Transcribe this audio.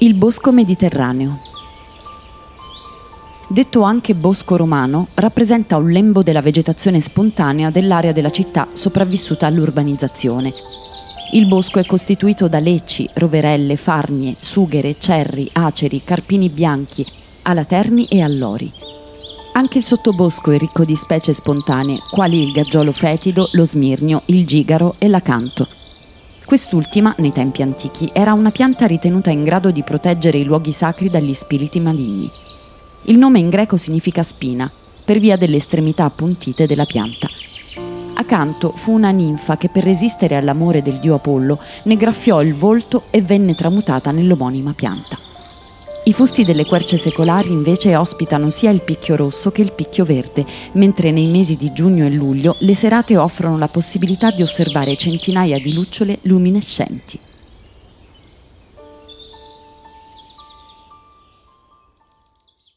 Il bosco mediterraneo. Detto anche bosco romano, rappresenta un lembo della vegetazione spontanea dell'area della città sopravvissuta all'urbanizzazione. Il bosco è costituito da lecci, roverelle, farnie, sughere, cerri, aceri, carpini bianchi, alaterni e allori. Anche il sottobosco è ricco di specie spontanee, quali il gaggiolo fetido, lo smirnio, il gigaro e l'acanto. Quest'ultima, nei tempi antichi, era una pianta ritenuta in grado di proteggere i luoghi sacri dagli spiriti maligni. Il nome in greco significa spina, per via delle estremità appuntite della pianta. Acanto fu una ninfa che per resistere all'amore del dio Apollo ne graffiò il volto e venne tramutata nell'omonima pianta. I fusti delle querce secolari invece ospitano sia il picchio rosso che il picchio verde, mentre nei mesi di giugno e luglio le serate offrono la possibilità di osservare centinaia di lucciole luminescenti.